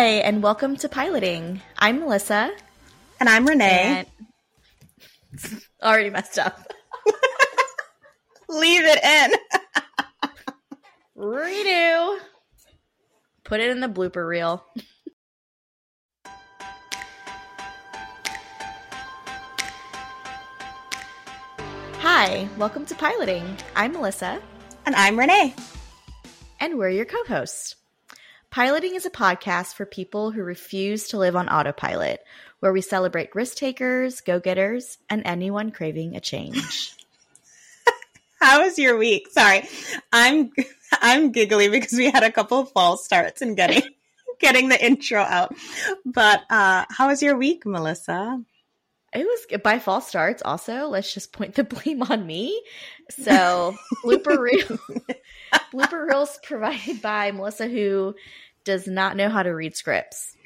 Hi, and welcome to Piloting. I'm Melissa. And I'm Renee. And... Already messed up. Leave it in. Redo. Put it in the blooper reel. Hi, welcome to Piloting. I'm Melissa. And I'm Renee. And we're your co hosts. Piloting is a podcast for people who refuse to live on autopilot, where we celebrate risk takers, go getters, and anyone craving a change. How was your week? Sorry, I'm I'm giggly because we had a couple of false starts in getting getting the intro out. But uh, how was your week, Melissa? It was by false starts. Also, let's just point the blame on me. So blooper reel, blooper reels provided by Melissa, who does not know how to read scripts.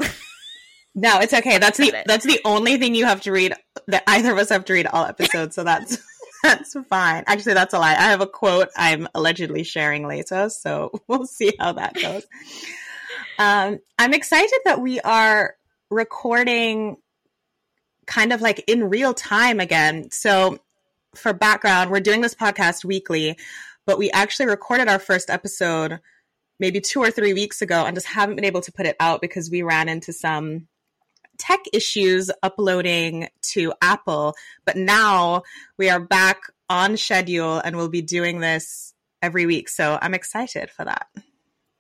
no, it's okay. That's the it. that's the only thing you have to read. That either of us have to read all episodes. So that's that's fine. Actually, that's a lie. I have a quote I'm allegedly sharing later, so we'll see how that goes. Um, I'm excited that we are recording kind of like in real time again. So, for background, we're doing this podcast weekly, but we actually recorded our first episode maybe two or three weeks ago and just haven't been able to put it out because we ran into some tech issues uploading to Apple. But now we are back on schedule and we'll be doing this every week. So I'm excited for that.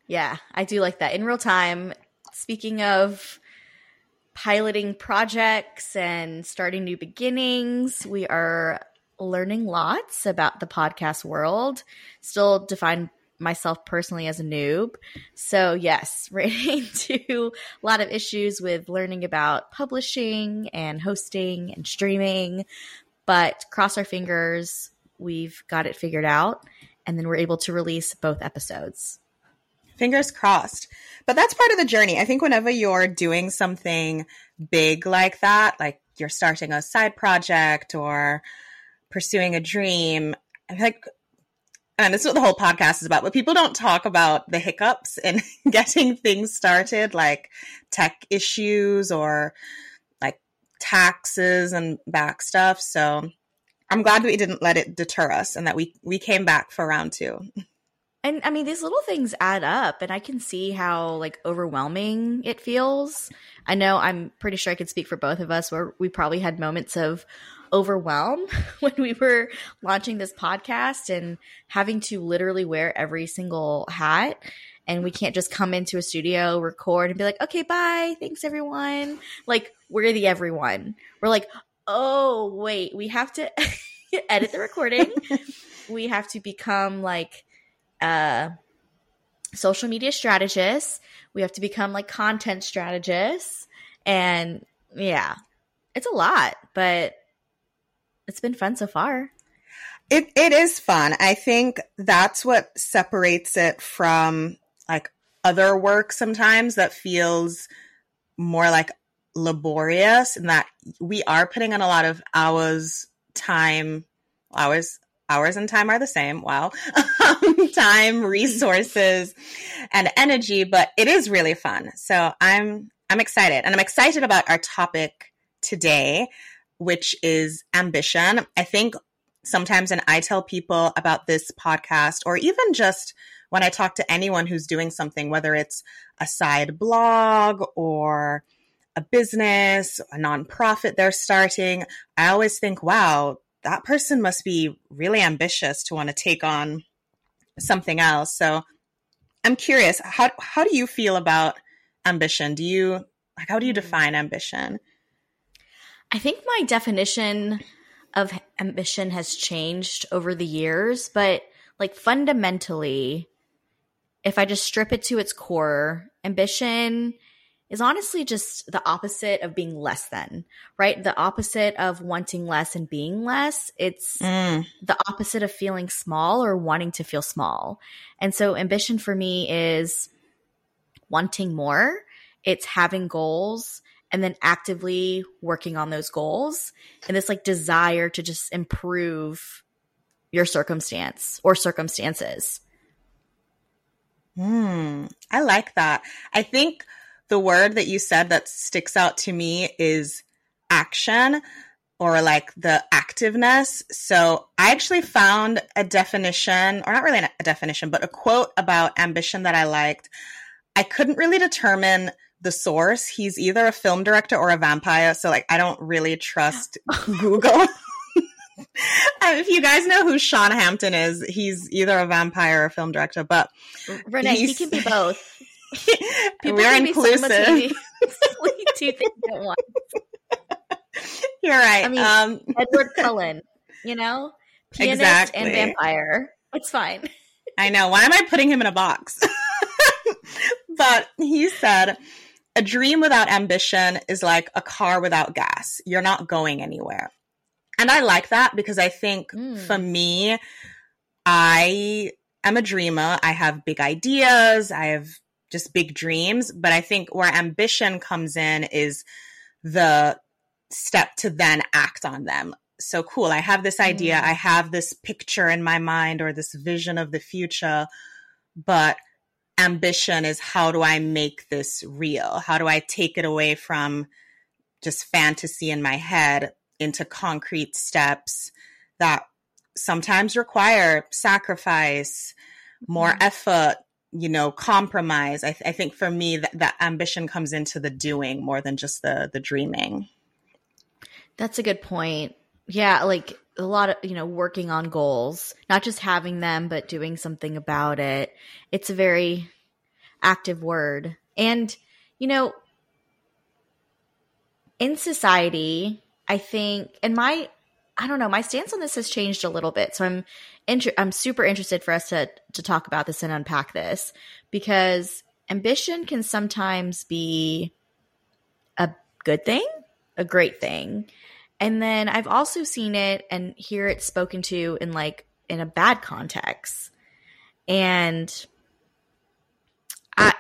Yeah, I do like that. In real time, speaking of piloting projects and starting new beginnings. We are learning lots about the podcast world. Still define myself personally as a noob. So, yes, right into a lot of issues with learning about publishing and hosting and streaming. But cross our fingers, we've got it figured out. And then we're able to release both episodes. Fingers crossed. But that's part of the journey. I think whenever you're doing something big like that, like you're starting a side project or pursuing a dream, I like and this is what the whole podcast is about, but people don't talk about the hiccups in getting things started, like tech issues or like taxes and back stuff. So I'm glad we didn't let it deter us and that we we came back for round two. And I mean, these little things add up, and I can see how like overwhelming it feels. I know I'm pretty sure I could speak for both of us where we probably had moments of overwhelm when we were launching this podcast and having to literally wear every single hat. And we can't just come into a studio, record, and be like, okay, bye. Thanks, everyone. Like, we're the everyone. We're like, oh, wait, we have to edit the recording. we have to become like, uh, social media strategists. We have to become like content strategists. And yeah, it's a lot, but it's been fun so far. It it is fun. I think that's what separates it from like other work sometimes that feels more like laborious and that we are putting in a lot of hours time hours hours and time are the same. Wow. time, resources, and energy, but it is really fun. So I'm I'm excited. And I'm excited about our topic today, which is ambition. I think sometimes when I tell people about this podcast, or even just when I talk to anyone who's doing something, whether it's a side blog or a business, a nonprofit they're starting, I always think, wow, that person must be really ambitious to want to take on something else. So I'm curious, how how do you feel about ambition? Do you like how do you hmm. define ambition? I think my definition of ambition has changed over the years, but like fundamentally, if I just strip it to its core, ambition is honestly just the opposite of being less than, right? The opposite of wanting less and being less. It's mm. the opposite of feeling small or wanting to feel small. And so ambition for me is wanting more. It's having goals and then actively working on those goals and this like desire to just improve your circumstance or circumstances. Hmm. I like that. I think the word that you said that sticks out to me is action or like the activeness. So I actually found a definition, or not really a definition, but a quote about ambition that I liked. I couldn't really determine the source. He's either a film director or a vampire. So like I don't really trust Google. if you guys know who Sean Hampton is, he's either a vampire or a film director, but Renee, he can be both. People We're inclusive. two things at once. You're right. I mean, um, Edward Cullen, you know, pianist exactly. and vampire. It's fine. I know. Why am I putting him in a box? but he said, a dream without ambition is like a car without gas. You're not going anywhere. And I like that because I think mm. for me, I am a dreamer. I have big ideas. I have just big dreams. But I think where ambition comes in is the step to then act on them. So cool. I have this idea. Mm. I have this picture in my mind or this vision of the future. But ambition is how do I make this real? How do I take it away from just fantasy in my head into concrete steps that sometimes require sacrifice, more mm-hmm. effort, you know, compromise. I, th- I think for me that, that ambition comes into the doing more than just the the dreaming. That's a good point. Yeah, like a lot of, you know, working on goals, not just having them, but doing something about it. It's a very active word. And, you know, in society, I think, and my, I don't know, my stance on this has changed a little bit. So I'm, inter- I'm super interested for us to to talk about this and unpack this because ambition can sometimes be a good thing, a great thing, and then I've also seen it and hear it spoken to in like in a bad context, and I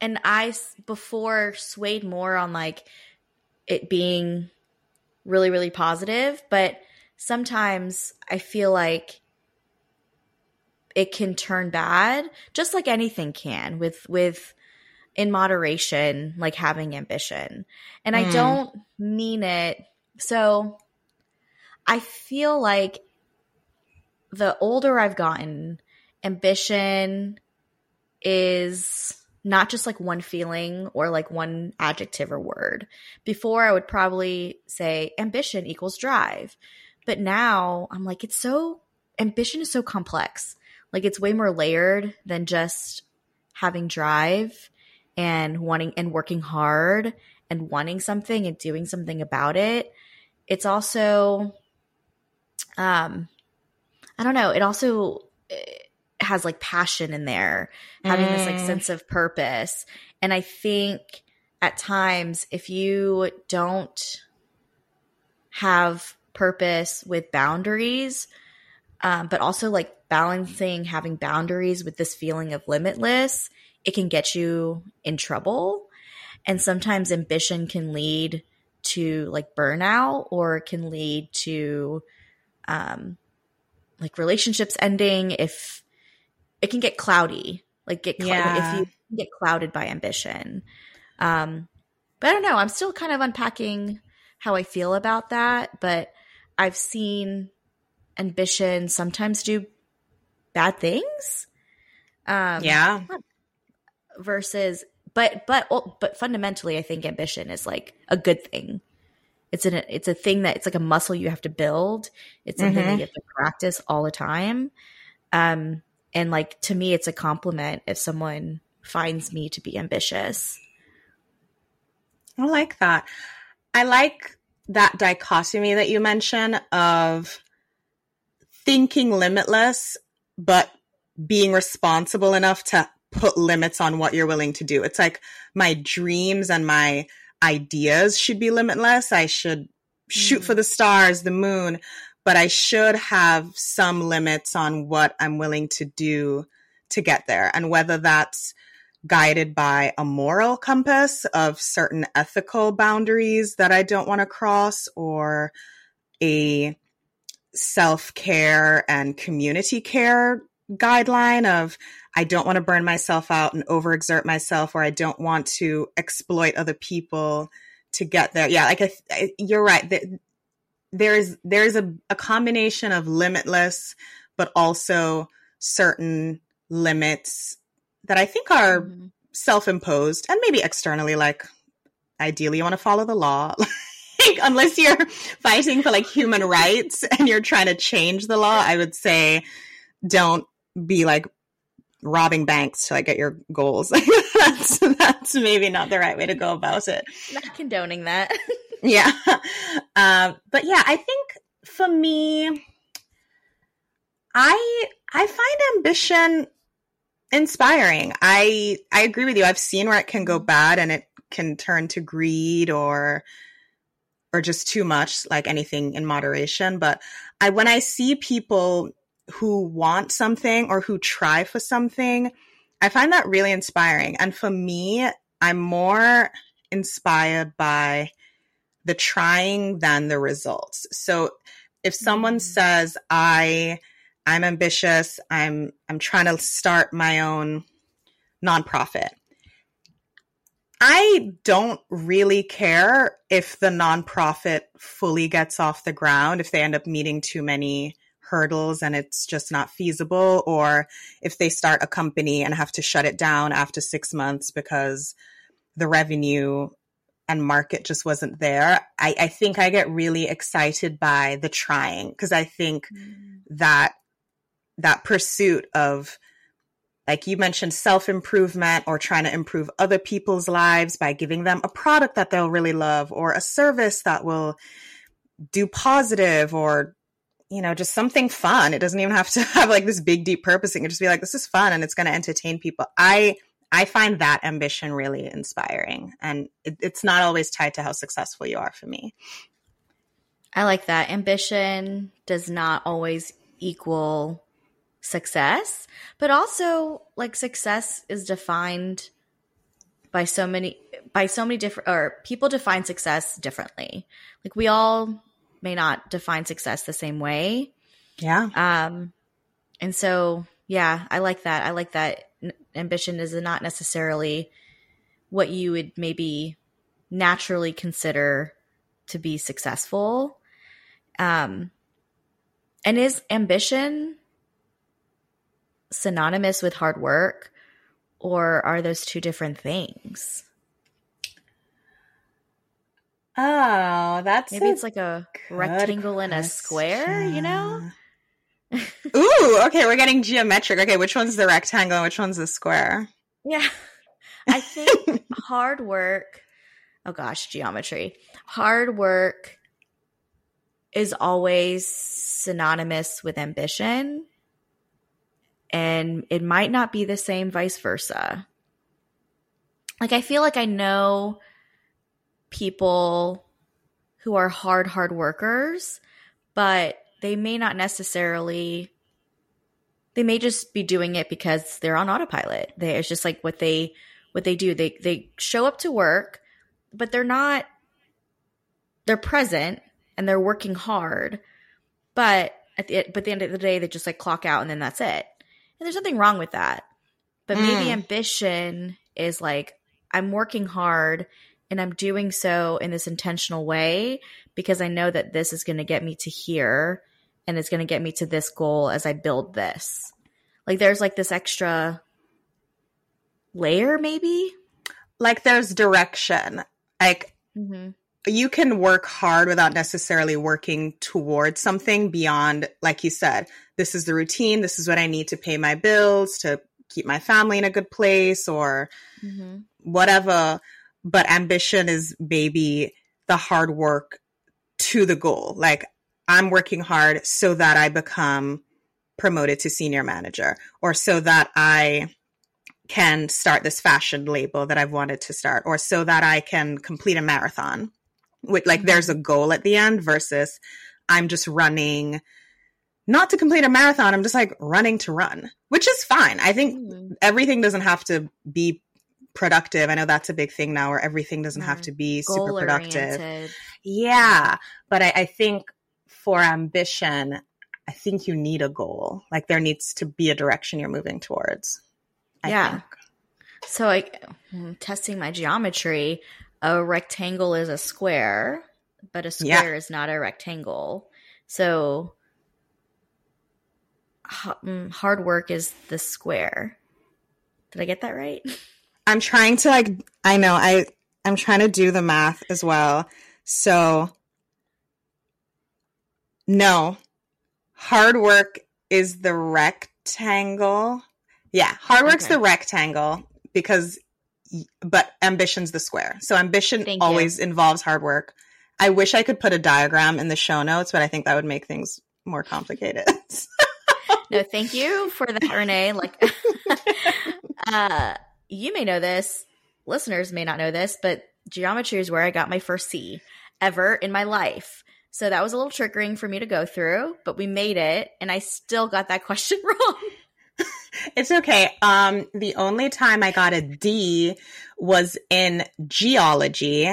and I before swayed more on like it being really, really positive. But sometimes I feel like it can turn bad, just like anything can with, with, in moderation, like having ambition. And mm. I hmm. don't mean it. So I feel like the older I've gotten, ambition is not just like one feeling or like one adjective or word. Before, I would probably say ambition equals drive. But now I'm like, it's so, ambition is so complex. Like, it's way more layered than just having drive and wanting and working hard and wanting something and doing something about it. It's also, um, I don't know, it also, has like passion in there, having mm. this like mm. sense of purpose. And I think at times, if you don't have purpose with boundaries, um, but also like balancing having boundaries with this feeling of limitless, it can get you in trouble. And sometimes ambition can lead to like burnout or it can lead to um, like relationships ending if it can get cloudy. Like get cl- yeah. if you get clouded by ambition. Um, but I don't know. I'm still kind of unpacking how I feel about that. But I've seen ambition sometimes do bad things. Um, yeah. Versus, but but but fundamentally, I think ambition is like a good thing. It's an it's a thing that it's like a muscle you have to build. It's something mm-hmm. that you have to practice all the time. Um, and like to me, it's a compliment if someone finds me to be ambitious. I like that. I like that dichotomy that you mentioned of thinking limitless, but being responsible enough to put limits on what you're willing to do. It's like my dreams and my ideas should be limitless. I should shoot mm. for the stars, the moon, but I should have some limits on what I'm willing to do to get there. And whether that's guided by a moral compass of certain ethical boundaries that I don't want to cross or a self care and community care guideline of I don't want to burn myself out and overexert myself, or I don't want to exploit other people to get there. Yeah, like I, I, you're right. There's there's a, a combination of limitless, but also certain limits that I think are mm-hmm. self-imposed and maybe externally. Like, ideally, you want to follow the law. like, unless you're fighting for like human rights and you're trying to change the law, I would say don't be like robbing banks to like get your goals. that's that's maybe not the right way to go about it. Not condoning that. yeah, um, but yeah, I think for me, I I find ambition inspiring. I I agree with you. I've seen where it can go bad and it can turn to greed or or just too much, like anything in moderation. But I when I see people who want something or who try for something, I find that really inspiring. And for me, I'm more inspired by the trying than the results. So if someone mm. says I I'm ambitious, I'm I'm trying to start my own nonprofit. I don't really care if the nonprofit fully gets off the ground, if they end up meeting too many hurdles and it's just not feasible, or if they start a company and have to shut it down after six months because the revenue and market just wasn't there. I, I think I get really excited by the trying because I think mm. that that pursuit of like you mentioned self improvement or trying to improve other people's lives by giving them a product that they'll really love or a service that will do positive or you know, just something fun. It doesn't even have to have like this big deep purpose. It can just be like, this is fun and it's going to entertain people. I, I find that ambition really inspiring and it, it's not always tied to how successful you are for me. I like that. Ambition does not always equal success, but also like success is defined by so many by so many different or people define success differently. Like we all may not define success the same way. Yeah. Um, and so, yeah, I like that. I like that ambition is not necessarily what you would maybe naturally consider to be successful. Um, and is ambition synonymous with hard work, or are those two different things? Oh, that's maybe it's like a rectangle and a square, you know? Ooh, okay, we're getting geometric. Okay, which one's the rectangle and which one's the square? Yeah. I think hard work, oh gosh, geometry. Hard work is always synonymous with ambition, and it might not be the same vice versa. Like, I feel like I know people who are hard, hard workers, but they may not necessarily they may just be doing it because they're on autopilot. They it's just like what they what they do. They they show up to work, but they're not they're present and they're working hard, but at the but at the end of the day they just like clock out and then that's it. And there's nothing wrong with that. But mm. maybe ambition is like I'm working hard and I'm doing so in this intentional way because I know that this is going to get me to here and it's going to get me to this goal as I build this. Like there's like this extra layer maybe? Like there's direction. Like mm-hmm. you can work hard without necessarily working towards something beyond like you said, this is the routine, this is what I need to pay my bills to keep my family in a good place or mm-hmm. whatever but ambition is maybe the hard work to the goal. Like I'm working hard so that I become promoted to senior manager or so that I can start this fashion label that I've wanted to start or so that I can complete a marathon. With like there's a mm-hmm. goal at the end versus I'm just running not to complete a marathon, I'm just like running to run, which is fine. I think mm. everything doesn't have to be productive. I know that's a big thing now where everything doesn't have to be super productive. Yeah. But I, I think for ambition, I think you need a goal. Like there needs to be a direction you're moving towards. I yeah. think. So I I'm testing my geometry. A rectangle is a square, but a Yeah. square is not a rectangle. So mm, Mm, hard work is the square. Did I get that right? I'm trying to like I know I I'm trying to do the math as well. So no. Hard work is the rectangle. Yeah, hard work's Okay. the rectangle because but ambition's the square. So ambition Thank you. always involves hard work. I wish I could put a diagram in the show notes, but I think that would make things more complicated. No, thank you for that, Renee. Like, uh, you may know this, listeners may not know this, but geometry is where I got my first C ever in my life. So that was a little triggering for me to go through, but we made it, and I still got that question wrong. It's okay. Um, the only time I got a D was in geology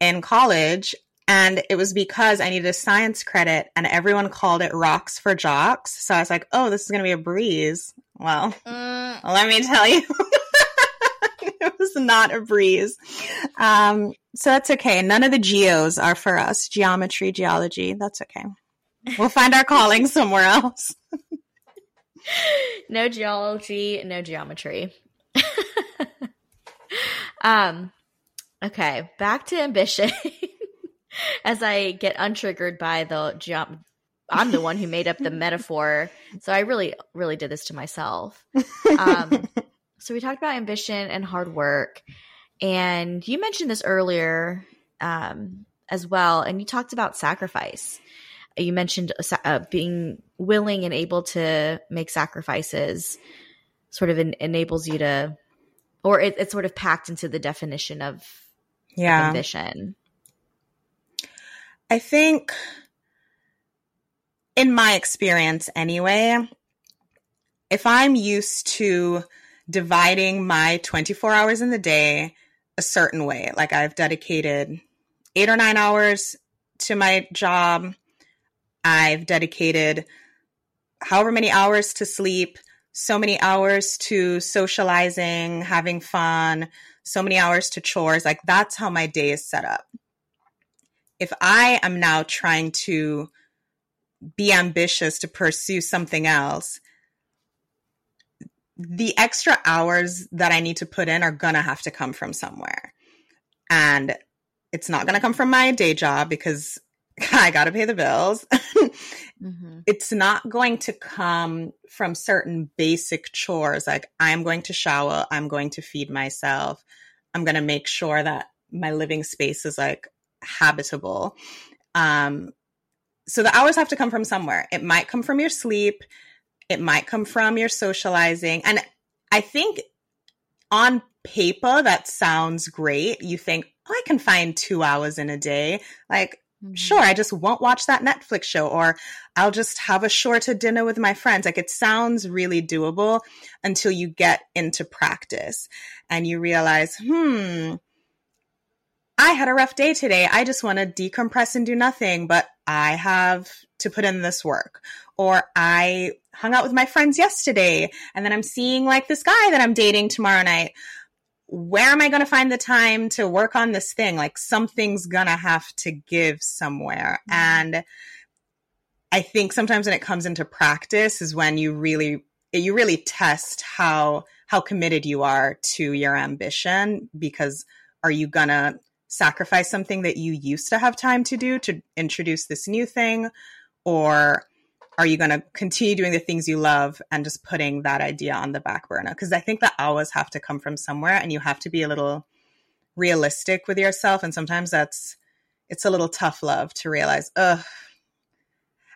in college, and it was because I needed a science credit, and everyone called it rocks for jocks. So I was like, "Oh, this is gonna be a breeze." Well, Mm, let me tell you, it was not a breeze. Um, so that's okay. None of the geos are for us. Geometry, geology, that's okay. We'll find our calling somewhere else. no geology, no geometry. um, okay, back to ambition. As I get untriggered by the jump. I'm the one who made up the metaphor, so I really, really did this to myself. Um, so we talked about ambition and hard work, and you mentioned this earlier um, as well, and you talked about sacrifice. You mentioned uh, uh, being willing and able to make sacrifices, sort of en- enables you to, or it, it's sort of packed into the definition of Yeah. ambition. I think, in my experience anyway, if I'm used to dividing my 24 hours in the day a certain way, like I've dedicated eight or nine hours to my job, I've dedicated however many hours to sleep, so many hours to socializing, having fun, so many hours to chores. Like that's how my day is set up if I am now trying to be ambitious to pursue something else, the extra hours that I need to put in are going to have to come from somewhere. And it's not going to come from my day job because I got to pay the bills. Mm-hmm. it's not going to come from certain basic chores like I'm going to shower, I'm going to feed myself, I'm going to make sure that my living space is like habitable. Um, so the hours have to come from somewhere. It might come from your sleep, it might come from your socializing. And I think on paper, that sounds great. You think, oh, I can find two hours in a day. Like, Mm-hmm. sure, I just won't watch that Netflix show, or I'll just have a shorter dinner with my friends. Like, it sounds really doable until you get into practice and you realize, hmm, I had a rough day today. I just want to decompress and do nothing, but I have to put in this work. Or I hung out with my friends yesterday and then I'm seeing like this guy that I'm dating tomorrow night. Where am I going to find the time to work on this thing? Like something's going to have to give somewhere. Mhm. And I think sometimes when it comes into practice is when you really you really test how how committed you are to your ambition because are you going to sacrifice something that you used to have time to do to introduce this new thing? Or are you going to continue doing the things you love and just putting that idea on the back burner? Because i think the hours have to come from somewhere and you have to be a little realistic with yourself and sometimes that's it's a little tough love to realize ugh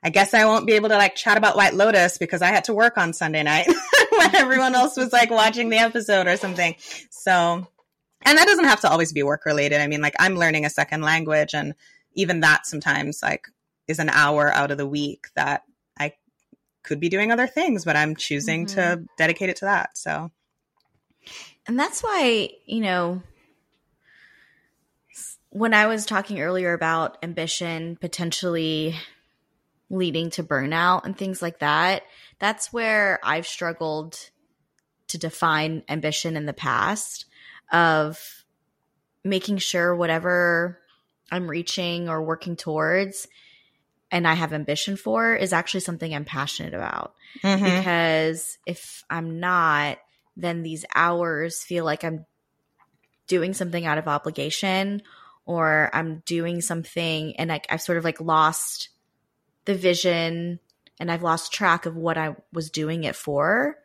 i guess i won't be able to like chat about white lotus because i had to work on sunday night when everyone else was like watching the episode or something. So and that doesn't have to always be work related. I mean, like I'm learning a second language, and even that sometimes like is an hour out of the week that I could be doing other things, but I'm choosing to mm-hmm. dedicate it to that. So And that's why, you know, when I was talking earlier about ambition potentially leading to burnout and things like that. That's where I've struggled to define ambition in the past of making sure whatever I'm reaching or working towards and I have ambition for is actually something I'm passionate about. Mm-hmm. Because if I'm not, then these hours feel like I'm doing something out of obligation or I'm doing something and I, I've sort of like lost the vision and I've lost track of what I was doing it for.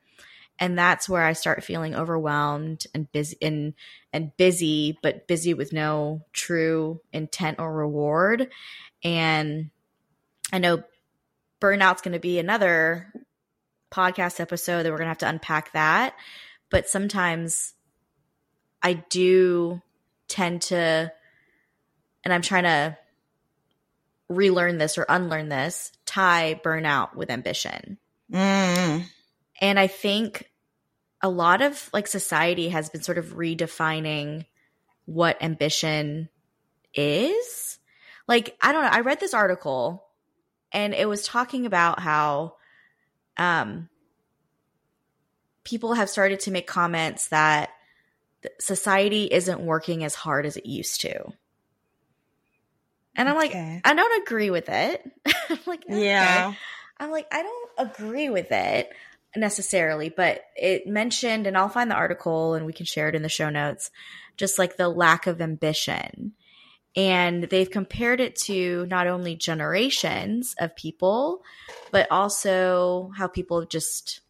And that's where I start feeling overwhelmed and busy and and busy, but busy with no true intent or reward. And I know burnout's going to be another podcast episode that we're going to have to unpack that. But sometimes I do tend to, and I'm trying to relearn this or unlearn this, tie burnout with ambition. Mm. And I think a lot of like society has been sort of redefining what ambition is. Like, I don't know. I read this article and it was talking about how um, people have started to make comments that society isn't working as hard as it used to. And I'm okay. like, I don't agree with it. I'm like, okay. yeah. I'm like, I don't agree with it necessarily, but it mentioned, and I'll find the article and we can share it in the show notes, just like the lack of ambition and they've compared it to not only generations of people, but also how people have just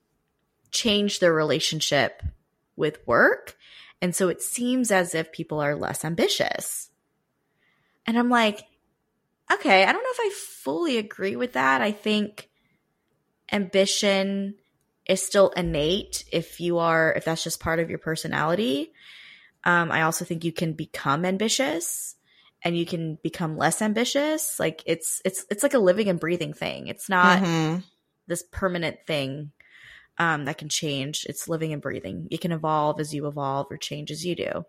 changed their relationship with work. And so it seems as if people are less ambitious. And I'm like, okay, I don't know if I fully agree with that. I think ambition is still innate if you are, if that's just part of your personality. Um, I also think you can become ambitious and you can become less ambitious. Like it's it's it's like a living and breathing thing. It's not mm-hmm. this permanent thing um, that can change. It's living and breathing. It can evolve as you evolve or change as you do.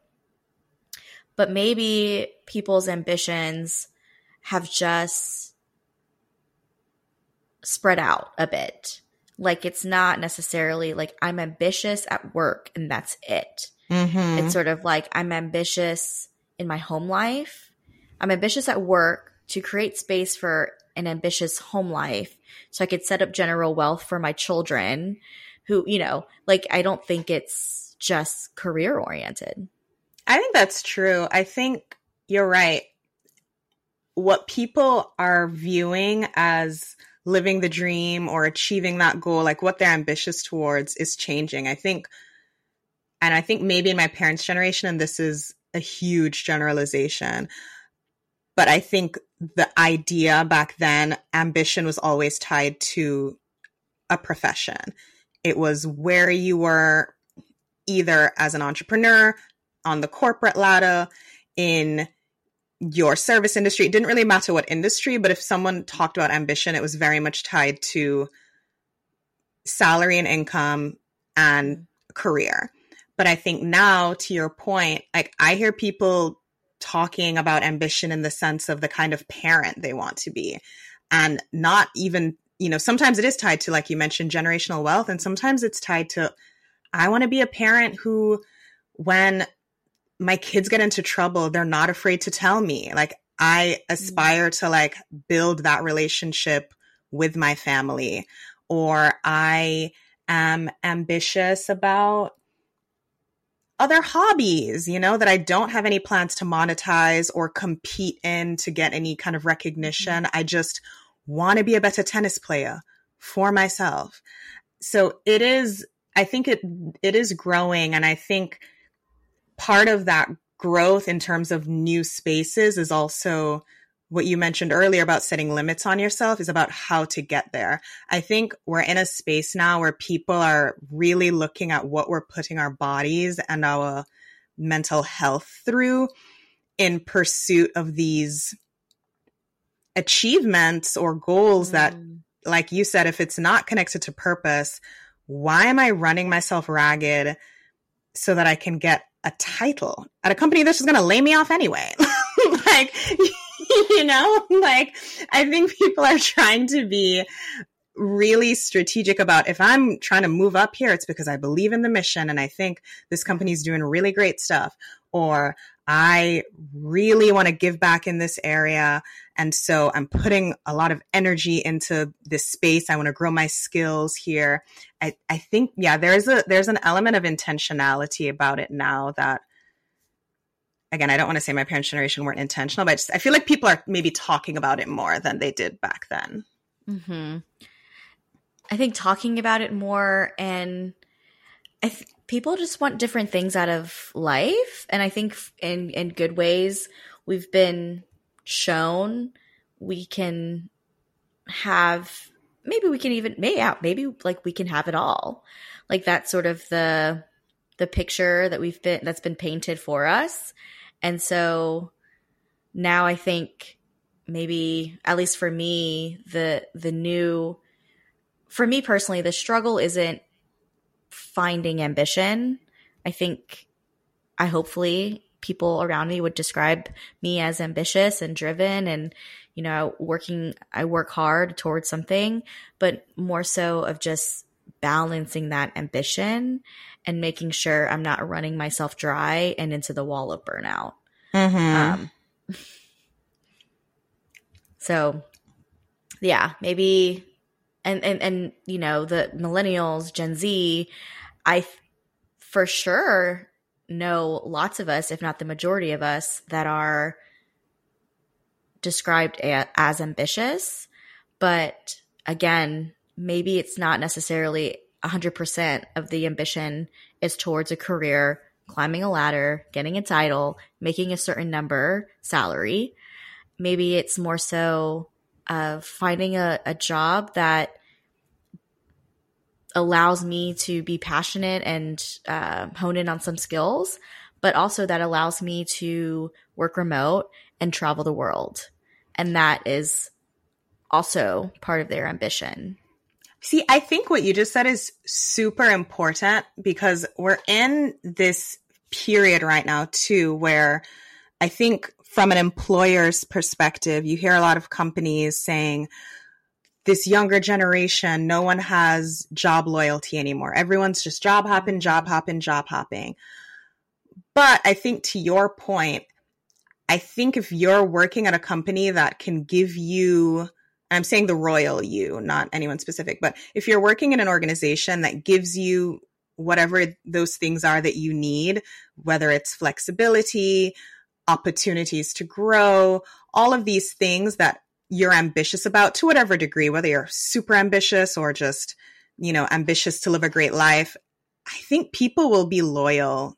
But maybe people's ambitions have just spread out a bit like it's not necessarily like i'm ambitious at work and that's it mm-hmm. it's sort of like i'm ambitious in my home life I'm ambitious at work to create space for an ambitious home life so I could set up general wealth for my children who, you know, like I don't think it's just career oriented. I think that's true. I think you're right. What people are viewing as living the dream or achieving that goal, like what they're ambitious towards, is changing. I think, and I think maybe in my parents' generation, and this is a huge generalization, but I think the idea back then, ambition was always tied to a profession. It was where you were either as an entrepreneur, on the corporate ladder, in your service industry. It didn't really matter what industry, but if someone talked about ambition, it was very much tied to salary and income and career. But I think now, to your point, like I hear people talking about ambition in the sense of the kind of parent they want to be and not even you know sometimes it is tied to like you mentioned generational wealth and sometimes it's tied to i want to be a parent who when my kids get into trouble they're not afraid to tell me like i aspire to like build that relationship with my family or i am ambitious about other hobbies, you know, that I don't have any plans to monetize or compete in to get any kind of recognition. Mm-hmm. I just want to be a better tennis player for myself. So it is, I think it, it is growing. And I think part of that growth in terms of new spaces is also what you mentioned earlier about setting limits on yourself is about how to get there. I think we're in a space now where people are really looking at what we're putting our bodies and our mental health through in pursuit of these achievements or goals mm. that, like you said, if it's not connected to purpose, why am I running myself ragged so that I can get a title at a company that's just going to lay me off anyway? like, you know, like I think people are trying to be really strategic about if I'm trying to move up here, it's because I believe in the mission and I think this company's doing really great stuff. Or I really want to give back in this area. And so I'm putting a lot of energy into this space. I want to grow my skills here. I, I think, yeah, there's a, there's an element of intentionality about it now that, again, I don't want to say my parents' generation weren't intentional, but I, just, I feel like people are maybe talking about it more than they did back then. Mm-hmm. I think talking about it more and I th- people just want different things out of life and I think in in good ways we've been shown we can have maybe we can even maybe yeah, maybe like we can have it all. Like that's sort of the the picture that we've been that's been painted for us. And so now I think maybe at least for me the the new for me personally, the struggle isn't finding ambition. I think I hopefully people around me would describe me as ambitious and driven and you know working I work hard towards something but more so of just balancing that ambition and making sure I'm not running myself dry and into the wall of burnout. Mm-hmm. Um, so yeah, maybe and and and you know the millennials gen z i for sure know lots of us if not the majority of us that are described as ambitious but again maybe it's not necessarily 100% of the ambition is towards a career climbing a ladder getting a title making a certain number salary maybe it's more so of finding a, a job that allows me to be passionate and uh, hone in on some skills, but also that allows me to work remote and travel the world. And that is also part of their ambition. See, I think what you just said is super important because we're in this period right now, too, where I think from an employer's perspective, you hear a lot of companies saying, this younger generation, no one has job loyalty anymore. Everyone's just job hopping, job hopping, job hopping. But I think to your point, I think if you're working at a company that can give you, I'm saying the royal you, not anyone specific, but if you're working in an organization that gives you whatever those things are that you need, whether it's flexibility, opportunities to grow, all of these things that you're ambitious about to whatever degree, whether you're super ambitious or just, you know, ambitious to live a great life, I think people will be loyal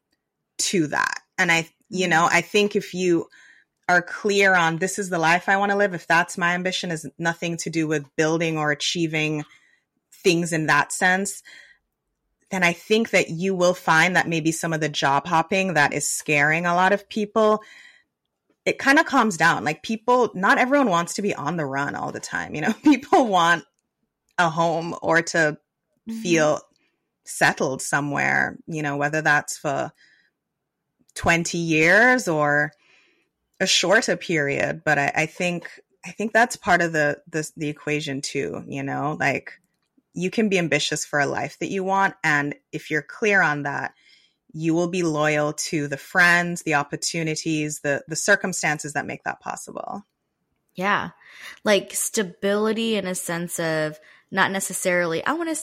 to that. And I, you know, I think if you are clear on this is the life I want to live, if that's my ambition, is nothing to do with building or achieving things in that sense, then I think that you will find that maybe some of the job hopping that is scaring a lot of people, it kind of calms down. Like people, not everyone wants to be on the run all the time. You know, people want a home or to mm-hmm. feel settled somewhere, you know, whether that's for 20 years or a shorter period. But I, I think, I think that's part of the, the, the equation too, you know, like you can be ambitious for a life that you want. And if you're clear on that, you will be loyal to the friends, the opportunities, the the circumstances that make that possible. Yeah. Like stability in a sense of not necessarily I want to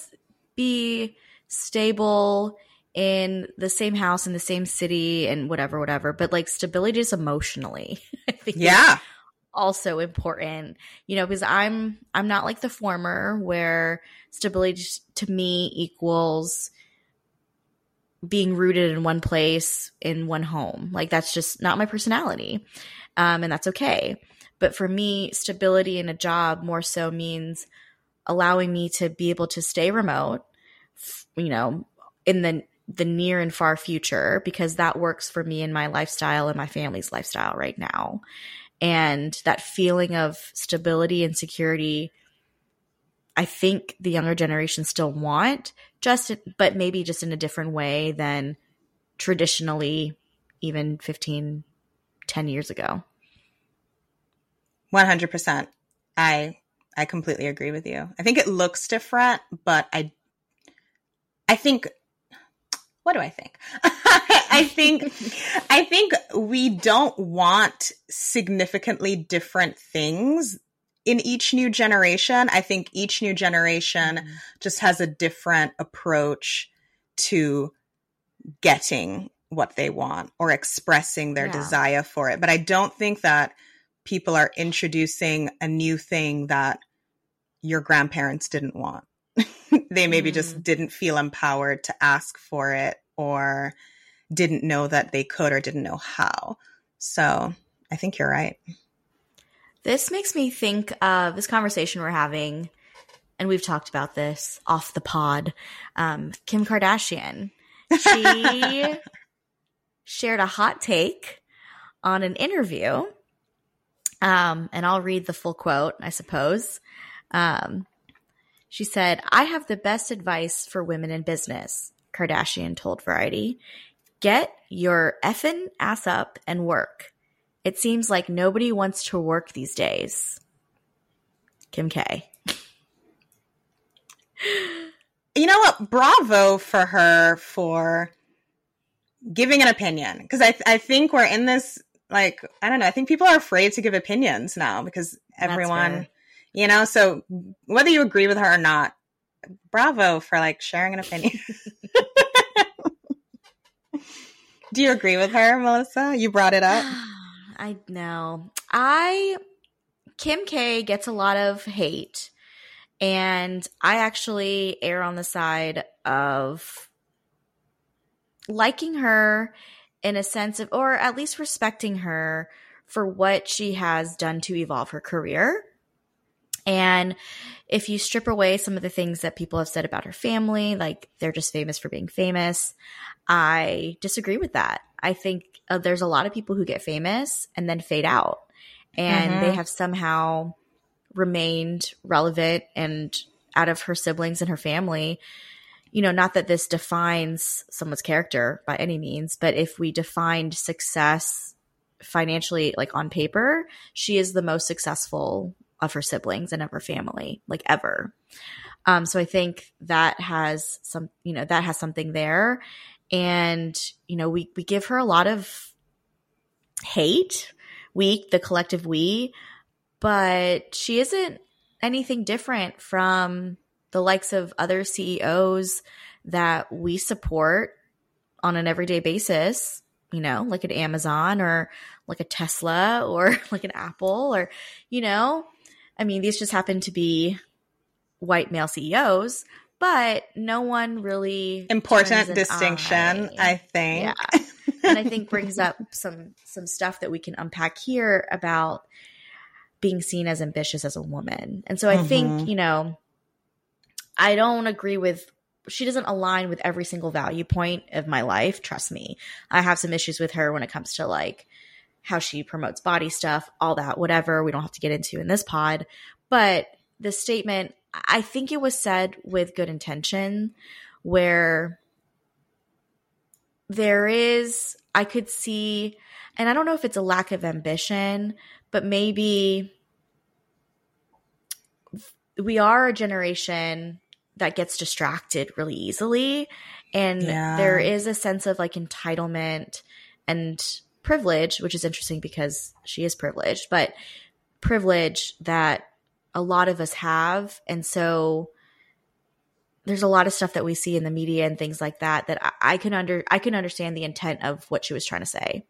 be stable in the same house in the same city and whatever whatever, but like stability is emotionally. I think Yeah. also important. You know because i'm i'm not like the former where stability to me equals being rooted in one place in one home. Like that's just not my personality um, and that's okay. But for me stability in a job more so means allowing me to be able to stay remote you know in the the near and far future because that works for me and my lifestyle and my family's lifestyle right now and that feeling of stability and security I think the younger generation still want just but maybe just in a different way than traditionally even 15 10 years ago. 100%. I I completely agree with you. I think it looks different, but I I think what do I think? I think I think we don't want significantly different things in each new generation. I think each new generation mm-hmm. just has a different approach to getting what they want or expressing their yeah. desire for it. But I don't think that people are introducing a new thing that your grandparents didn't want. They maybe mm. just didn't feel empowered to ask for it or didn't know that they could or didn't know how. So I think you're right. This makes me think of this conversation we're having, and we've talked about this off the pod. Um, Kim Kardashian. She shared a hot take on an interview. Um, and I'll read the full quote, I suppose. Um, she said, I have the best advice for women in business, Kardashian told Variety. Get your effing ass up and work. It seems like nobody wants to work these days. Kim K. you know what? Bravo for her for giving an opinion. Because I, I think we're in this, like, I don't know, I think people are afraid to give opinions now because everyone you know so whether you agree with her or not bravo for like sharing an opinion. Do you agree with her melissa? You brought it up. I know. I kim k gets a lot of hate and i actually err on the side of liking her in a sense of or at least respecting her for what she has done to evolve her career and if you strip away some of the things that people have said about her family, like they're just famous for being famous, I disagree with that. I think uh, there's a lot of people who get famous and then fade out, and mm-hmm. they have somehow remained relevant and out of her siblings and her family. You know, not that this defines someone's character by any means, but if we defined success financially, like on paper, she is the most successful of her siblings and of her family, like ever. Um, so I think that has some, you know, that has something there. And, you know, we, we give her a lot of hate, we, the collective we, but she isn't anything different from the likes of other CEOs that we support on an everyday basis, you know, like an Amazon or like a Tesla or like an Apple or, you know, I mean, these just happen to be white male CEOs, but no one really important distinction, eye. I think. Yeah. and I think brings up some some stuff that we can unpack here about being seen as ambitious as a woman. And so I mm-hmm. think, you know, I don't agree with she doesn't align with every single value point of my life, trust me. I have some issues with her when it comes to like how she promotes body stuff, all that, whatever. We don't have to get into in this pod. But the statement, I think it was said with good intention, where there is, I could see, and I don't know if it's a lack of ambition, but maybe we are a generation that gets distracted really easily. And yeah. there is a sense of like entitlement and privilege, which is interesting because she is privileged, but privilege that a lot of us have. And so there's a lot of stuff that we see in the media and things like that that I, I can under I can understand the intent of what she was trying to say.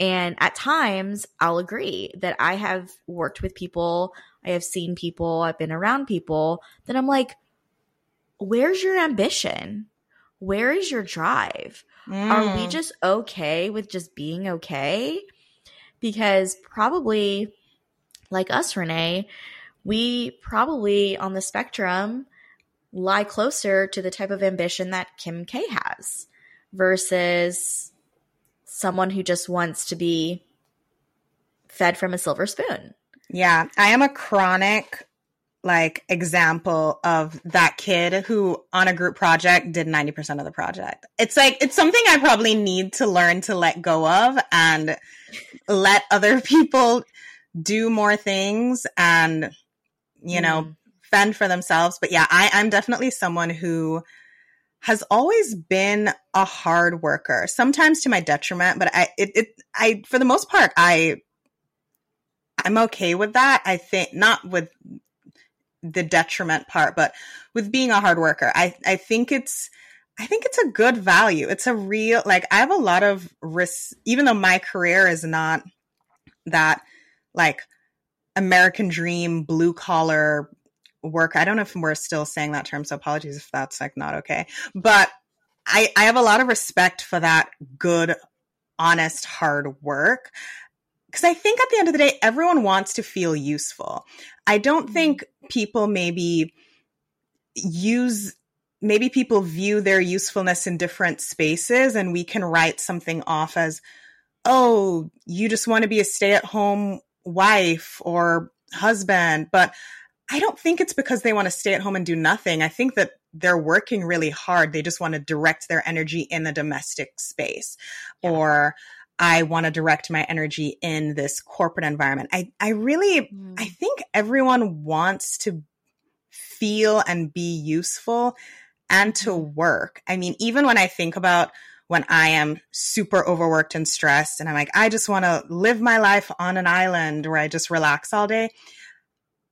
And at times I'll agree that I have worked with people, I have seen people, I've been around people that I'm like, where's your ambition? Where is your drive? Mm. Are we mm. just okay with just being okay? Because probably, like us, Renee, we probably on the spectrum lie closer to the type of ambition that Kim K has versus someone who just wants to be fed from a silver spoon. Yeah, I am a chronic like example of that kid who on a group project did 90% of the project. It's like it's something I probably need to learn to let go of and let other people do more things and, you know, Mm. fend for themselves. But yeah, I, I'm definitely someone who has always been a hard worker, sometimes to my detriment, but I, it, it, I, for the most part, I, I'm okay with that. I think not with the detriment part, but with being a hard worker, I, I think it's, I think it's a good value. It's a real, like, I have a lot of risks, even though my career is not that, like, American dream, blue collar work. I don't know if we're still saying that term, so apologies if that's like not okay. But I, I have a lot of respect for that good, honest, hard work. Because I think at the end of the day, everyone wants to feel useful. I don't mm-hmm. think people maybe use maybe people view their usefulness in different spaces and we can write something off as oh you just want to be a stay-at-home wife or husband but i don't think it's because they want to stay at home and do nothing i think that they're working really hard they just want to direct their energy in the domestic space Yeah. or i want to direct my energy in this corporate environment i i really Mm. I think everyone wants to feel and be useful and to work. I mean, even when I think about when I am super overworked and stressed and I'm like, I just want to live my life on an island where I just relax all day.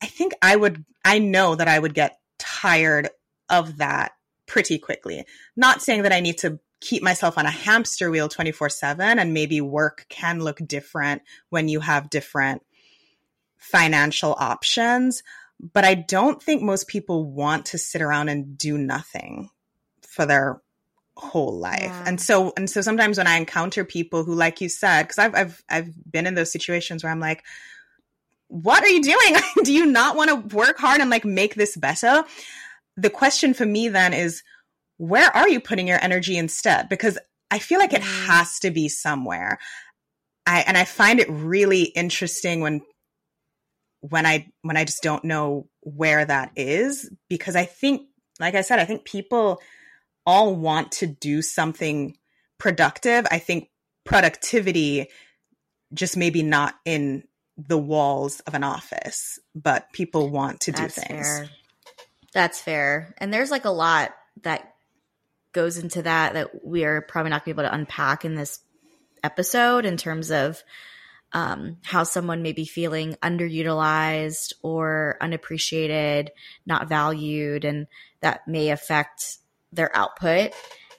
I think I would, I know that I would get tired of that pretty quickly. Not saying that I need to keep myself on a hamster wheel 24 7 and maybe work can look different when you have different financial options. But i don't think most people want to sit around and do nothing for their whole life. Yeah. and so and so sometimes when i encounter people who like you said because I've, I've i've been in those situations where i'm like what are you doing? Do you not want to work hard and like make this better? The question for me then is where are you putting your energy instead because i feel like it Mm. has to be somewhere i and i find it really interesting when when i when i just don't know where that is because i think like i said i think people all want to do something productive i think productivity just maybe not in the walls of an office but people want to do That's things fair. That's fair. And there's like a lot that goes into that that we are probably not going to be able to unpack in this episode in terms of um, how someone may be feeling underutilized or unappreciated, not valued, and that may affect their output.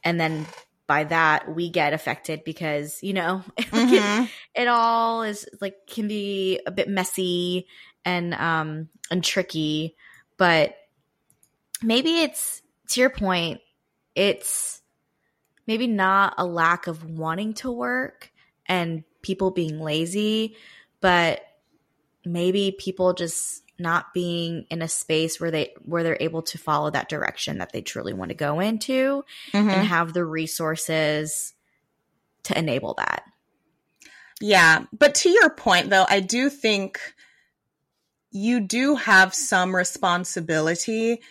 And then by that, we get affected because, you know, Mhm. it all is like can be a bit messy and um and tricky but maybe it's to your point it's maybe not a lack of wanting to work and people being lazy but maybe people just not being in a space where they where they're able to follow that direction that they truly want to go into Mhm. and have the resources to enable that Yeah, but to your point though, I do think you do have some responsibility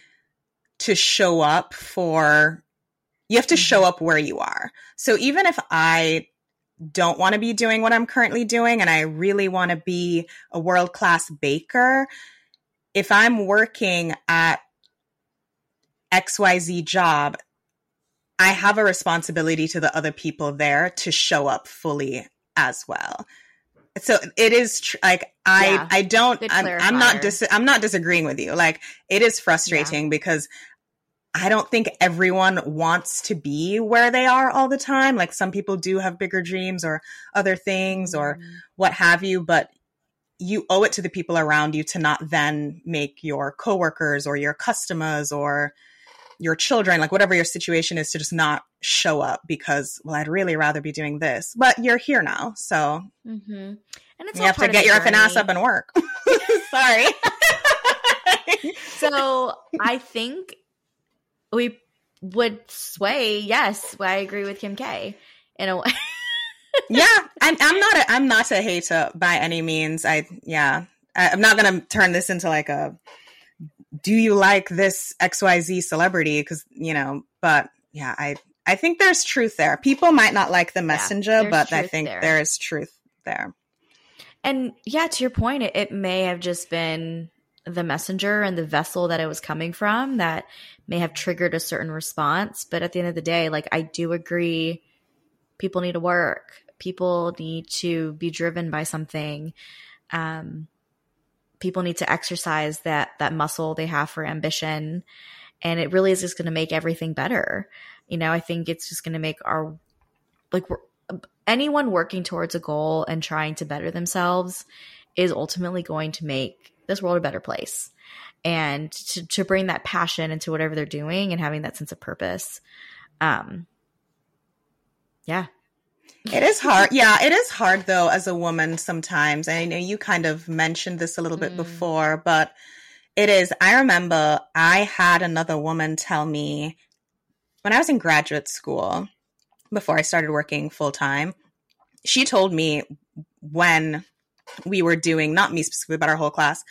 to show up for you have to show mm-hmm. up where you are. So even if I don't want to be doing what I'm currently doing and I really want to be a world-class baker, if I'm working at XYZ job, I have a responsibility to the other people there to show up fully as well. So it is tr- like I Yeah. I don't I'm, I'm not dis- I'm not disagreeing with you. Like it is frustrating because I don't think everyone wants to be where they are all the time. Like some people do have bigger dreams or other things or Mm-hmm. what have you, but you owe it to the people around you to not then make your coworkers or your customers or your children, like whatever your situation is, to just not show up because, well, I'd really rather be doing this. But you're here now, so Mm-hmm. And it's you have to get your ass up and work. Sorry. So I think we would sway. Yes, I agree with Kim K. In a way, yeah, and I'm not a I'm not a hater by any means. I yeah, I, I'm not gonna turn this into like a do you like this XYZ celebrity? Because you know, but yeah, I I think there's truth there. People might not like the messenger, there's but I think there. there is truth there. And yeah, to your point, it, it may have just been the messenger and the vessel that it was coming from that may have triggered a certain response. But at the end of the day, like I do agree, people need to work. People need to be driven by something. Um, people need to exercise that that muscle they have for ambition, and it really is just going to make everything better. You know, I think it's just going to make our like anyone working towards a goal and trying to better themselves is ultimately going to make this world a better place. And to, to bring that passion into whatever they're doing and having that sense of purpose um yeah. It is hard. Yeah it is hard though as a woman sometimes. I know you kind of mentioned this a little bit mm. before but it is i remember i had another woman tell me when i was in graduate school before i started working full time she told me when we were doing not me specifically but our whole class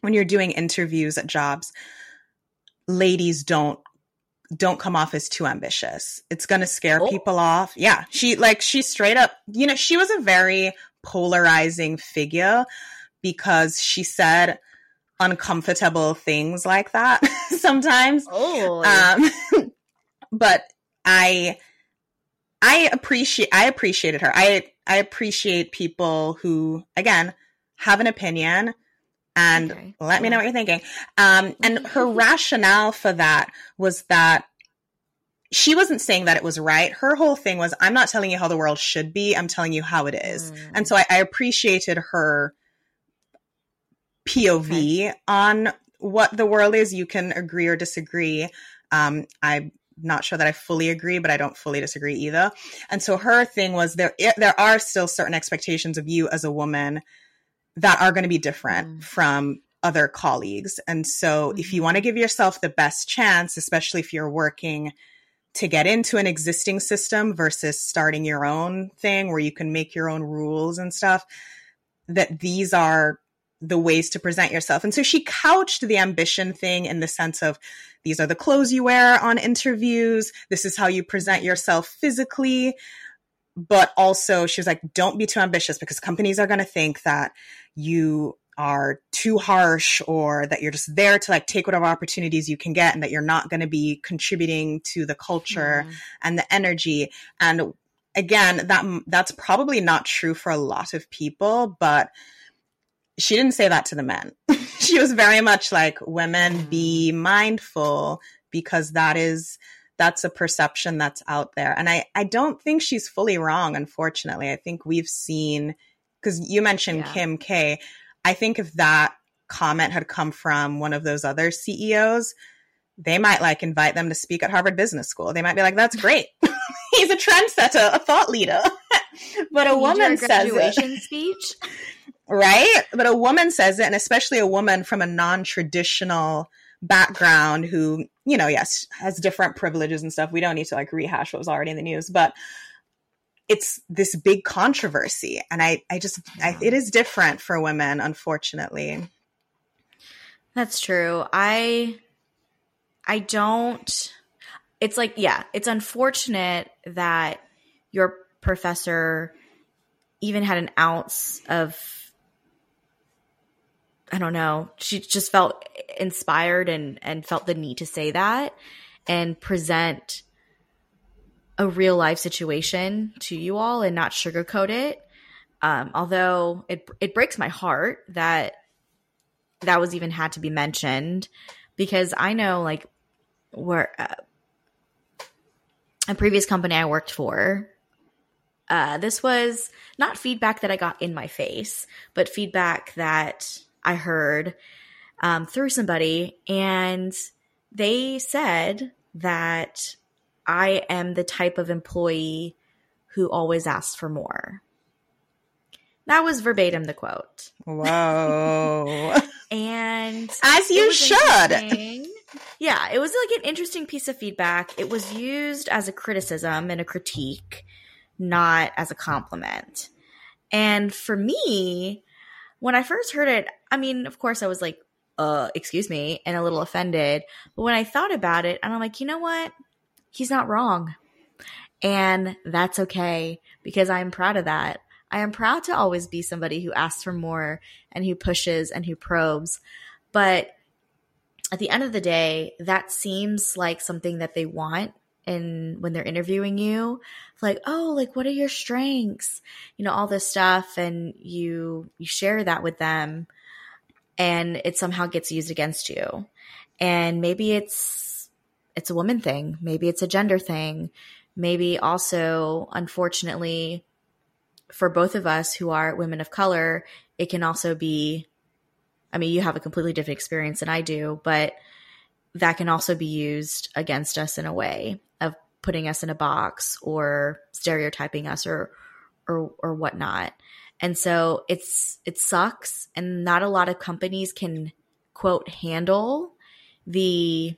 when you're doing interviews at jobs ladies don't don't come off as too ambitious. It's going to scare oh. people off. Yeah. She like she straight up you know she was a very polarizing figure because she said uncomfortable things like that sometimes. Oh. Um but i i appreciate i appreciated her i I appreciate people who, again, have an opinion and okay. let me know what you're thinking. Um, and her rationale for that was that she wasn't saying that it was right. Her whole thing was, I'm not telling you how the world should be. I'm telling you how it is. Mm. And so I, I, appreciated her POV okay. on what the world is. You can agree or disagree. Um, I not sure that I fully agree, but I don't fully disagree either. And so her thing was there there are still certain expectations of you as a woman that are going to be different mm. from other colleagues. And so mm-hmm. if you want to give yourself the best chance, especially if you're working to get into an existing system versus starting your own thing where you can make your own rules and stuff, that these are the ways to present yourself. And so she couched the ambition thing in the sense of these are the clothes you wear on interviews. This is how you present yourself physically. But also, she was like, don't be too ambitious because companies are going to think that you are too harsh or that you're just there to like take whatever opportunities you can get and that you're not going to be contributing to the culture mm. and the energy. And again, that that's probably not true for a lot of people, but she didn't say that to the men. she was very much like women be mindful because that is that's a perception that's out there. And I I don't think she's fully wrong unfortunately. I think we've seen cuz you mentioned yeah. Kim K. I think if that comment had come from one of those other CEOs, they might like invite them to speak at Harvard Business School. They might be like, "That's great. He's a trendsetter, a thought leader." but a woman says it. speech right? But a woman says it, and especially a woman from a non traditional background who, you know, yes, has different privileges and stuff. We don't need to like rehash what was already in the news, but it's this big controversy. And I, I just, I, it is different for women, unfortunately. That's true. I, I don't, it's like, yeah, it's unfortunate that your professor even had an ounce of I don't know. She just felt inspired and and felt the need to say that and present a real life situation to you all and not sugarcoat it. Um, although it it breaks my heart that that was even had to be mentioned because I know like where uh, a previous company I worked for. Uh, this was not feedback that I got in my face, but feedback that I heard um, through somebody, and they said that I am the type of employee who always asks for more. That was verbatim the quote. Whoa. and as you should. Yeah, it was like an interesting piece of feedback. It was used as a criticism and a critique, not as a compliment. And for me, when I first heard it, I mean, of course, I was like, uh, excuse me, and a little offended. But when I thought about it, and I'm like, you know what? He's not wrong. And that's okay because I'm proud of that. I am proud to always be somebody who asks for more and who pushes and who probes. But at the end of the day, that seems like something that they want and when they're interviewing you like oh like what are your strengths? You know all this stuff and you you share that with them and it somehow gets used against you. And maybe it's it's a woman thing. Maybe it's a gender thing. Maybe also unfortunately for both of us who are women of color it can also be I mean, you have a completely different experience than I do, but that can also be used against us in a way putting us in a box or stereotyping us or or or whatnot. And so it's it sucks. And not a lot of companies can quote handle the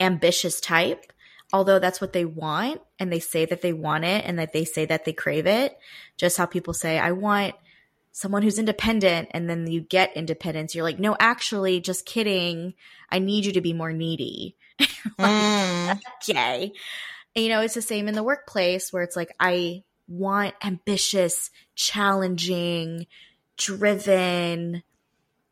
ambitious type although that's what they want. And they say that they want it and that they say that they crave it. Just how people say i want someone who's independent and then you get independence you're like no actually just kidding. I need you to be more needy. Like, mm. okay. And, you know it's the same in the workplace where it's like i want ambitious challenging driven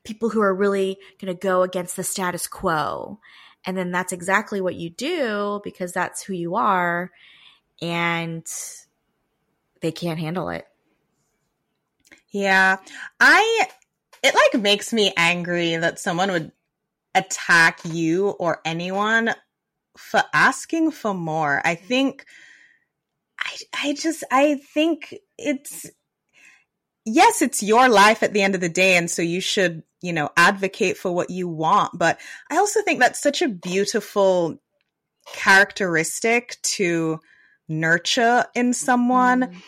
people who are really going to go against the status quo. And then that's exactly what you do because that's who you are and they can't handle it yeah. I it like makes me angry that someone would attack you or anyone for asking for more. I think I I just I think it's yes, it's your life at the end of the day and so you should, you know, advocate for what you want, but I also think that's such a beautiful characteristic to nurture in someone mm.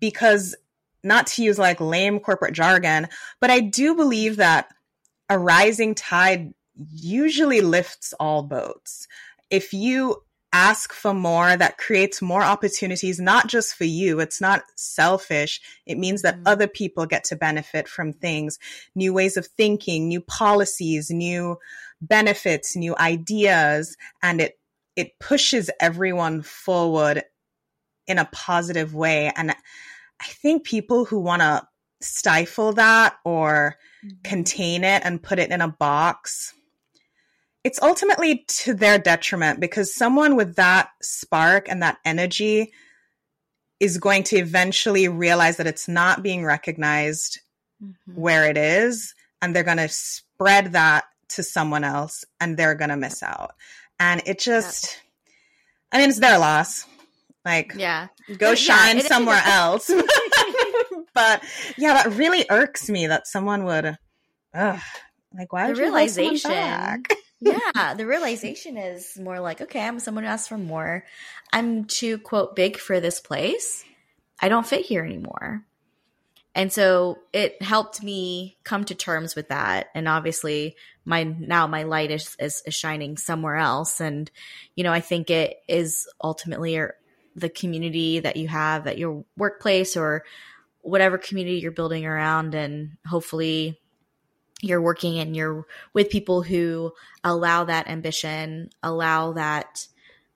because not to use like lame corporate jargon, but I do believe that a rising tide usually lifts all boats. If you ask for more, that creates more opportunities, not just for you. It's not selfish. It means that mm-hmm. other people get to benefit from things, new ways of thinking, new policies, new benefits, new ideas, and it, it pushes everyone forward in a positive way. And I think people who want to stifle that or mm-hmm. contain it and put it in a box, it's ultimately to their detriment because someone with that spark and that energy is going to eventually realize that it's not being recognized mm-hmm. where it is and they're going to spread that to someone else and they're going to miss out. And it just. I mean, it's their loss. Like, yeah, go shine yeah, somewhere else. but yeah, that really irks me that someone would, ugh, like, why the realization? yeah, the realization is more like, okay, I'm someone who asks for more. I'm too quote big for this place. I don't fit here anymore. And so it helped me come to terms with that. And obviously my now my light is, is, is shining somewhere else. And, you know, I think it is ultimately the community that you have at your workplace or whatever community you're building around and hopefully you're working and you're with people who allow that ambition allow that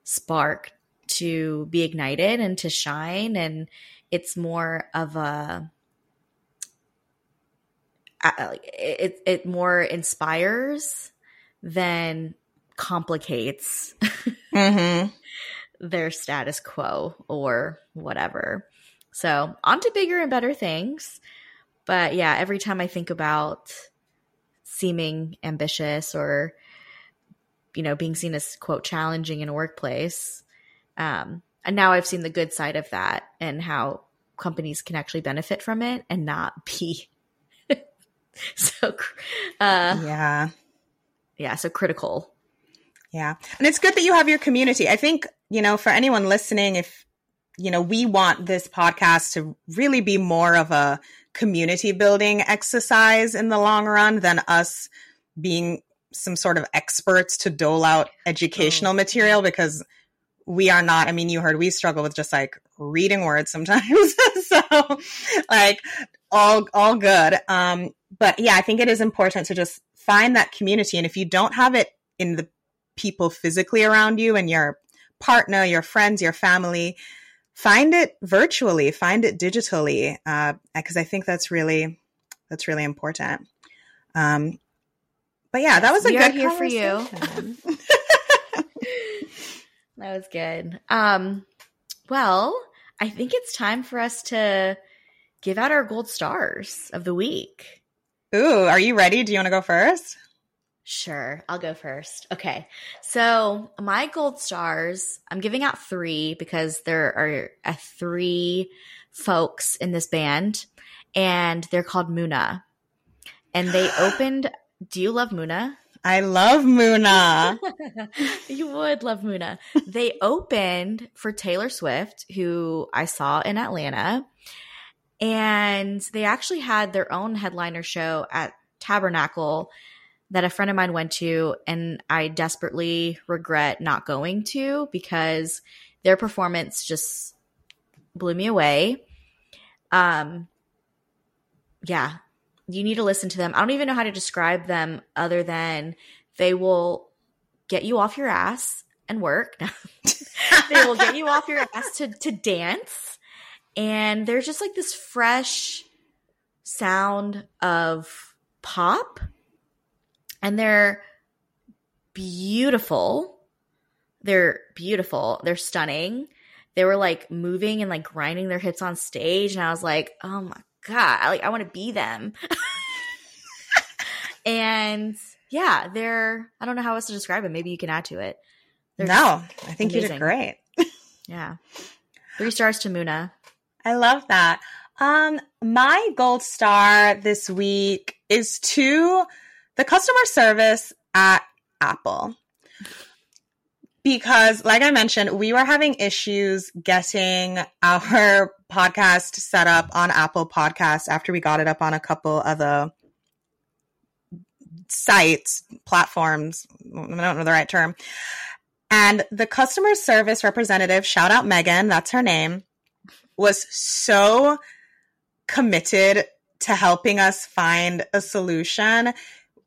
spark to be ignited and to shine. And it's more of a it it more inspires than complicates. Mm-hmm their status quo or whatever. So, on to bigger and better things. But yeah, every time I think about seeming ambitious or you know, being seen as quote challenging in a workplace, um, and now I've seen the good side of that and how companies can actually benefit from it and not be so uh yeah yeah so critical yeah. And it's good that you have your community. I think, you know, for anyone listening, if, you know, we want this podcast to really be more of a community building exercise in the long run than us being some sort of experts to dole out educational oh. material because we are not i mean you heard we struggle with just like reading words sometimes. So like all all good. Um but yeah i think it is important to just find that community. And if you don't have it in the people physically around you and your partner, your friends, your family, find it virtually, find it digitally, because uh, I think that's really that's really important. Um, but yeah, that was a good here for you. that was good. Um, well, I think it's time for us to give out our gold stars of the week. Ooh, are you ready? Do you want to go first? Sure, I'll go first. Okay. So, my gold stars, I'm giving out three because there are uh, three folks in this band, and they're called Muna. And they opened. Do you love Muna? I love Muna. you would love Muna. They opened for Taylor Swift, who I saw in Atlanta. And they actually had their own headliner show at Tabernacle that a friend of mine went to, and I desperately regret not going to because their performance just blew me away. Um, yeah, you need to listen to them. I don't even know how to describe them other than they will get you off your ass and work. they will get you off your ass to, to dance. And there's just like this fresh sound of pop. And they're beautiful. They're beautiful. They're stunning. They were like moving and like grinding their hips on stage. And I was like, oh my God, I, like I want to be them. and yeah, they're I don't know how else to describe it. Maybe you can add to it. They're no, I think amazing. you did great. yeah. Three stars to Muna. I love that. Um, my gold star this week is to the customer service at Apple. Because like i mentioned we were having issues getting our podcast set up on apple podcast after we got it up on a couple other sites platforms i don't know the right term. And the customer service representative shout out megan that's her name was so committed to helping us find a solution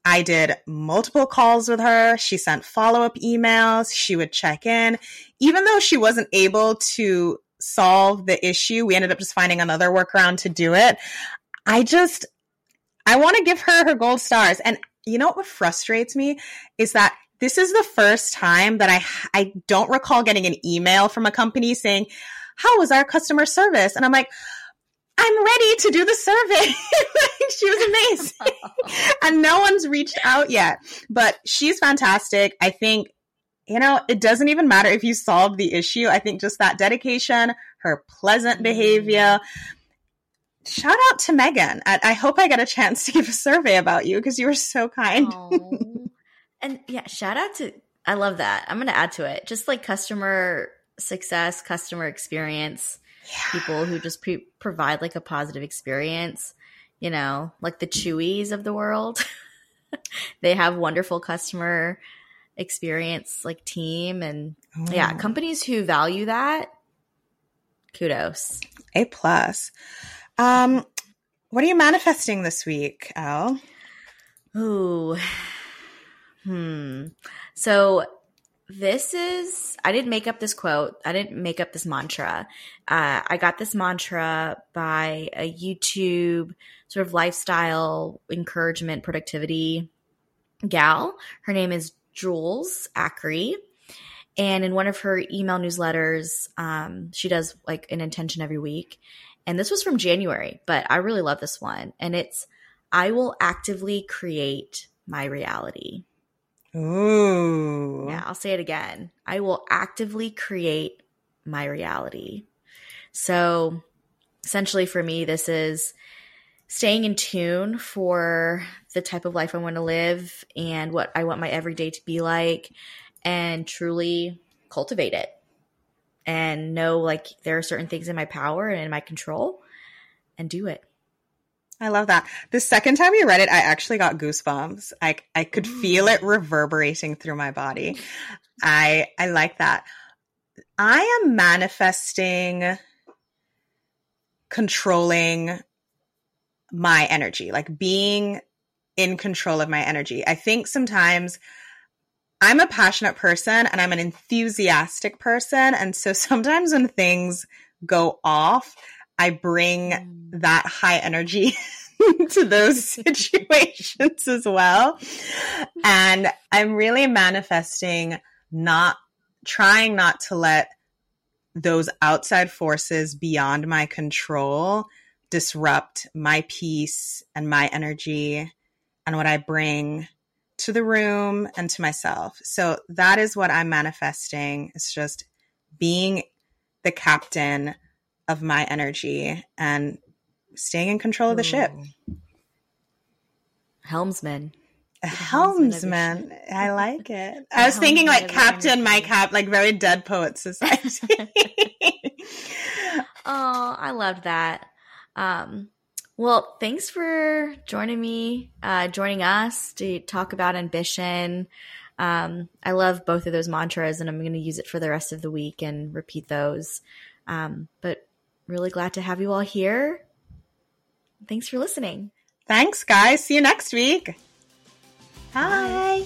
I did multiple calls with her. She sent follow up emails. She would check in. Even though she wasn't able to solve the issue, we ended up just finding another workaround to do it. I just, I want to give her her gold stars. And you know what frustrates me is that this is the first time that I, I don't recall getting an email from a company saying, how was our customer service? And I'm like, I'm ready to do the survey. she was amazing. and no one's reached out yet, but she's fantastic. I think, you know, it doesn't even matter if you solve the issue. I think just that dedication, her pleasant behavior. Mm-hmm. Shout out to Megan. I, I hope I get a chance to give a survey about you because you were so kind. and yeah, shout out to, I love that. I'm going to add to it. Just like customer success, customer experience yeah. people who just pre- provide like a positive experience, you know, like the Chewies of the world. they have wonderful customer experience like team and oh. yeah, companies who value that kudos. A plus. Um what are you manifesting this week, Al? Ooh. Hmm. So this is i didn't make up this quote. I didn't make up this mantra. Uh, i got this mantra by a youtube sort of lifestyle encouragement productivity gal. Her name is Jules Acree and in one of her email newsletters um, she does like an intention every week. And this was from january but i really love this one. And it's i will actively create my reality Ooh. Yeah, I'll say it again. I will actively create my reality. So essentially for me, this is staying in tune for the type of life I want to live and what I want my everyday to be like and truly cultivate it and know like there are certain things in my power and in my control and do it. I love that. The second time you read it, I actually got goosebumps. I I could feel mm. it reverberating through my body. I I like that. I am manifesting controlling my energy, like being in control of my energy. I think sometimes I'm a passionate person and I'm an enthusiastic person. And so sometimes when things go off, I bring Mm. that high energy to those situations as well. And I'm really manifesting not trying not to let those outside forces beyond my control disrupt my peace and my energy and what I bring to the room and to myself. So that is what I'm manifesting. It's just being the captain of my energy and staying in control of the ship. Ooh. Helmsman. A helmsman helmsman. I like it. I was thinking like helmsman captain, my cap, like very dead poet society. Oh, I loved that. Um, well, thanks for joining me, uh, joining us to talk about ambition. Um, I love both of those mantras, and I'm going to use it for the rest of the week and repeat those. Um, but really glad to have you all here. Thanks for listening. Thanks, guys. See you next week. Bye. Bye.